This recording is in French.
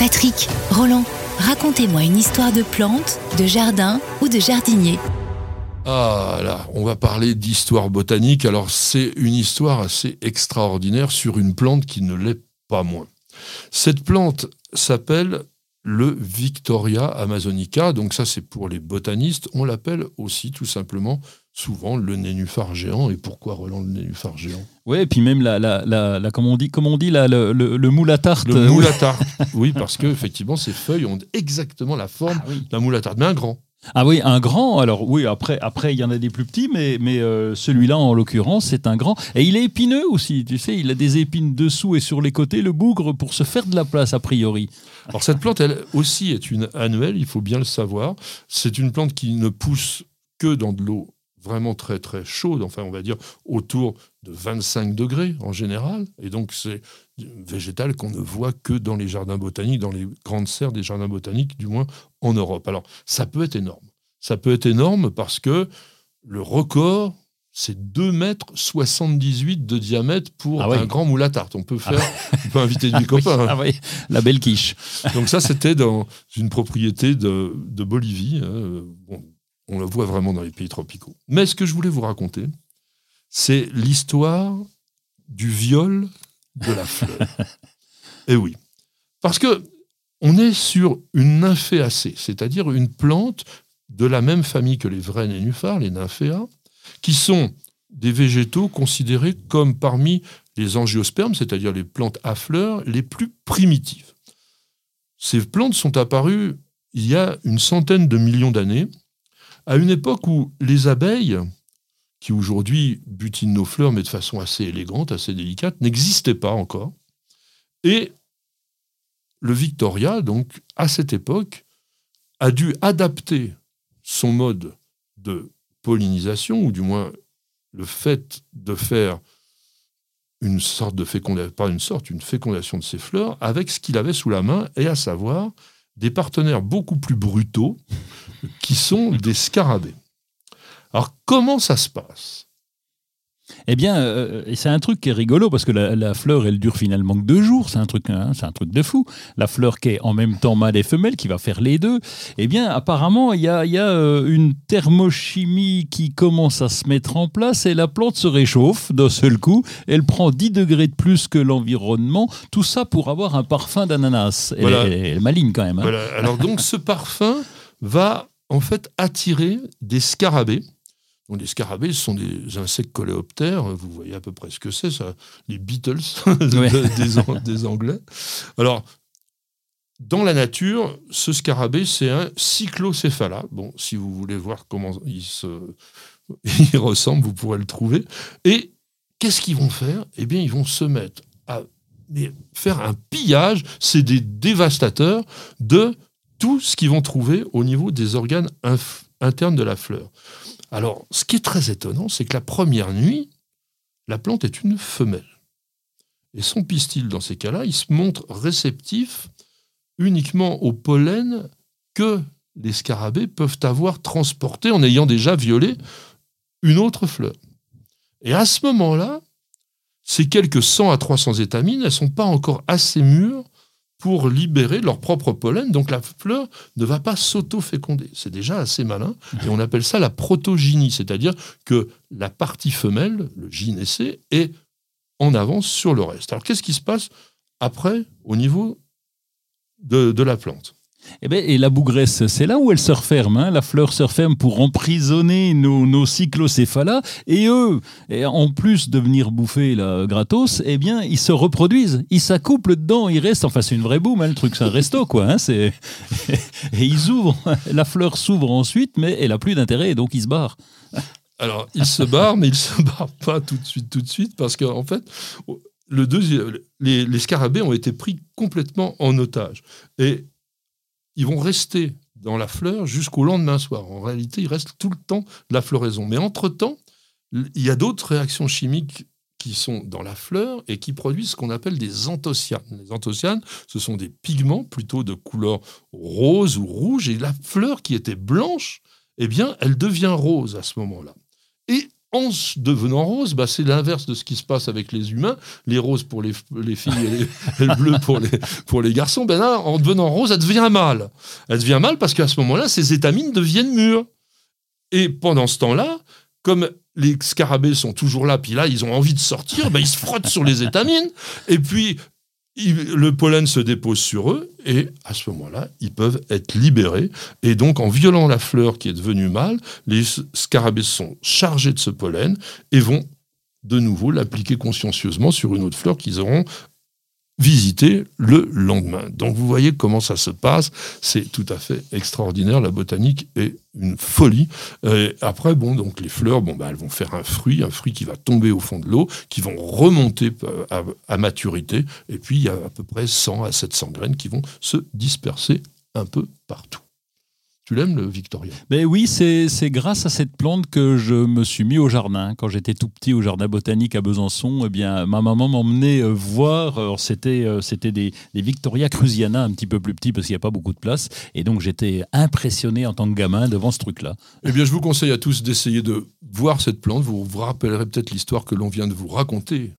Patrick, Roland, racontez-moi une histoire de plante, de jardin ou de jardinier. Ah là, on va parler d'histoire botanique. Alors c'est une histoire assez extraordinaire sur une plante qui ne l'est pas moins. Cette plante s'appelle le Victoria amazonica. Donc ça, c'est pour les botanistes. On l'appelle aussi tout simplement souvent le nénuphar géant. Et pourquoi Roland le nénuphar géant Oui, et puis même la, la, la, comme on dit, comme on dit le, le, le, moule à tarte. Le moule à tarte, oui, parce que effectivement, ces feuilles ont exactement la forme ah d'un moule à tarte, mais un grand. Ah oui, un grand. Alors oui, après, après il y en a des plus petits, mais, mais euh, celui-là, en l'occurrence, c'est un grand. Et il est épineux aussi, tu sais, il a des épines dessous et sur les côtés, le bougre, pour se faire de la place, a priori. Alors cette plante, elle aussi est une annuelle, il faut bien le savoir. C'est une plante qui ne pousse que dans de l'eau vraiment très très chaude, enfin on va dire autour de 25 degrés en général. Et donc c'est végétal qu'on ne voit que dans les jardins botaniques, dans les grandes serres des jardins botaniques, du moins en Europe. Alors, ça peut être énorme. Ça peut être énorme parce que le record, c'est 2 mètres 78 de diamètre pour ah un grand moule à tarte. On peut faire, on peut inviter des copains. Ah oui, la belle quiche. Donc ça, c'était dans une propriété de, Bolivie. Hein. On le voit vraiment dans les pays tropicaux. Mais ce que je voulais vous raconter, c'est l'histoire du viol de la fleur. Et eh oui. Parce que on est sur une nymphéacée, c'est-à-dire une plante de la même famille que les vrais nénuphars, les nymphéas, qui sont des végétaux considérés comme parmi les angiospermes, c'est-à-dire les plantes à fleurs, les plus primitives. Ces plantes sont apparues il y a une centaine de millions d'années, à une époque où les abeilles, qui aujourd'hui butinent nos fleurs, mais de façon assez élégante, assez délicate, n'existait pas encore. Et le Victoria, donc, à cette époque, a dû adapter son mode de pollinisation, ou du moins le fait de faire une sorte de fécondation, pas une sorte, une fécondation de ses fleurs, avec ce qu'il avait sous la main, et à savoir des partenaires beaucoup plus brutaux, qui sont des scarabées. Alors comment ça se passe? Eh bien, euh, c'est un truc qui est rigolo parce que la, fleur, elle dure finalement que deux jours. C'est un truc, hein, c'est un truc de fou. La fleur qui est en même temps mâle et femelle, qui va faire les deux. Eh bien, apparemment, il y a, euh, une thermochimie qui commence à se mettre en place et la plante se réchauffe d'un seul coup. Elle prend 10 degrés de plus que l'environnement. Tout ça pour avoir un parfum d'ananas. Elle, est maligne quand même. Hein. Alors donc, ce parfum va en fait attirer des scarabées les scarabées sont des insectes coléoptères, vous voyez à peu près ce que c'est, ça, les Beatles des, Anglais. Alors, dans la nature, ce scarabée, c'est un cyclocéphala. Bon, si vous voulez voir comment il, se, il ressemble, vous pourrez le trouver. Et qu'est-ce qu'ils vont faire? Eh bien, ils vont se mettre à faire un pillage, c'est des dévastateurs de tout ce qu'ils vont trouver au niveau des organes internes de la fleur. Alors, ce qui est très étonnant, c'est que la première nuit, la plante est une femelle. Et son pistil, dans ces cas-là, il se montre réceptif uniquement au pollen que les scarabées peuvent avoir transporté en ayant déjà violé une autre fleur. Et à ce moment-là, ces quelques 100 à 300 étamines, elles ne sont pas encore assez mûres pour libérer leur propre pollen. Donc la fleur ne va pas s'auto-féconder. C'est déjà assez malin. Et on appelle ça la protogynie, c'est-à-dire que la partie femelle, le gynécée, est en avance sur le reste. Alors qu'est-ce qui se passe après au niveau de la plante? Eh ben, et la bougresse, c'est là où elle se referme. Hein. La fleur se referme pour emprisonner nos, nos cyclocéphalas. Et eux, en plus de venir bouffer la gratos, eh bien, ils se reproduisent. Ils s'accouplent dedans. Ils restent. Enfin, c'est une vraie boum, hein, le truc. C'est un resto, quoi. Hein, et ils ouvrent. La fleur s'ouvre ensuite, mais elle a plus d'intérêt. Donc, ils se barrent. Alors, ils se barrent, mais ils se barrent pas tout de suite, tout de suite, parce qu'en en fait, le deuxième, les, les, scarabées ont été pris complètement en otage. Et ils vont rester dans la fleur jusqu'au lendemain soir. En réalité, ils restent tout le temps de la floraison. Mais entre-temps, il y a d'autres réactions chimiques qui sont dans la fleur et qui produisent ce qu'on appelle des anthocyanes. Les anthocyanes, ce sont des pigments plutôt de couleur rose ou rouge, et la fleur qui était blanche, eh bien, elle devient rose à ce moment-là. Et en devenant rose, bah, c'est l'inverse de ce qui se passe avec les humains. Les roses pour les, les filles et les, bleus pour les, pour les garçons. Ben là, en devenant rose, elle devient mâle. Elle devient mâle parce qu'à ce moment-là, ces étamines deviennent mûres. Et pendant ce temps-là, comme les scarabées sont toujours là, puis là, ils ont envie de sortir, ben, ils se frottent sur les étamines. Et puis, le pollen se dépose sur eux et à ce moment-là, ils peuvent être libérés. Et donc, en violant la fleur qui est devenue mâle, les scarabées sont chargés de ce pollen et vont de nouveau l'appliquer consciencieusement sur une autre fleur qu'ils auront visiter le lendemain. Donc vous voyez comment ça se passe, c'est tout à fait extraordinaire, la botanique est une folie. après, bon, donc les fleurs, bon, bah, vont faire un fruit, un fruit qui va tomber au fond de l'eau, qui vont remonter à, à, maturité, et puis il y a à peu près 100 à 700 graines qui vont se disperser un peu partout. Tu l'aimes, le Victoria? Ben oui, c'est grâce à cette plante que je me suis mis au jardin. Quand j'étais tout petit au jardin botanique à Besançon, eh bien, ma maman m'emmenait euh, voir. C'était euh, c'était des, des, Victoria cruziana un petit peu plus petits parce qu'il n'y a pas beaucoup de place. Et donc, j'étais impressionné en tant que gamin devant ce truc-là. Eh bien, je vous conseille à tous d'essayer de voir cette plante. Vous vous rappellerez peut-être l'histoire que l'on vient de vous raconter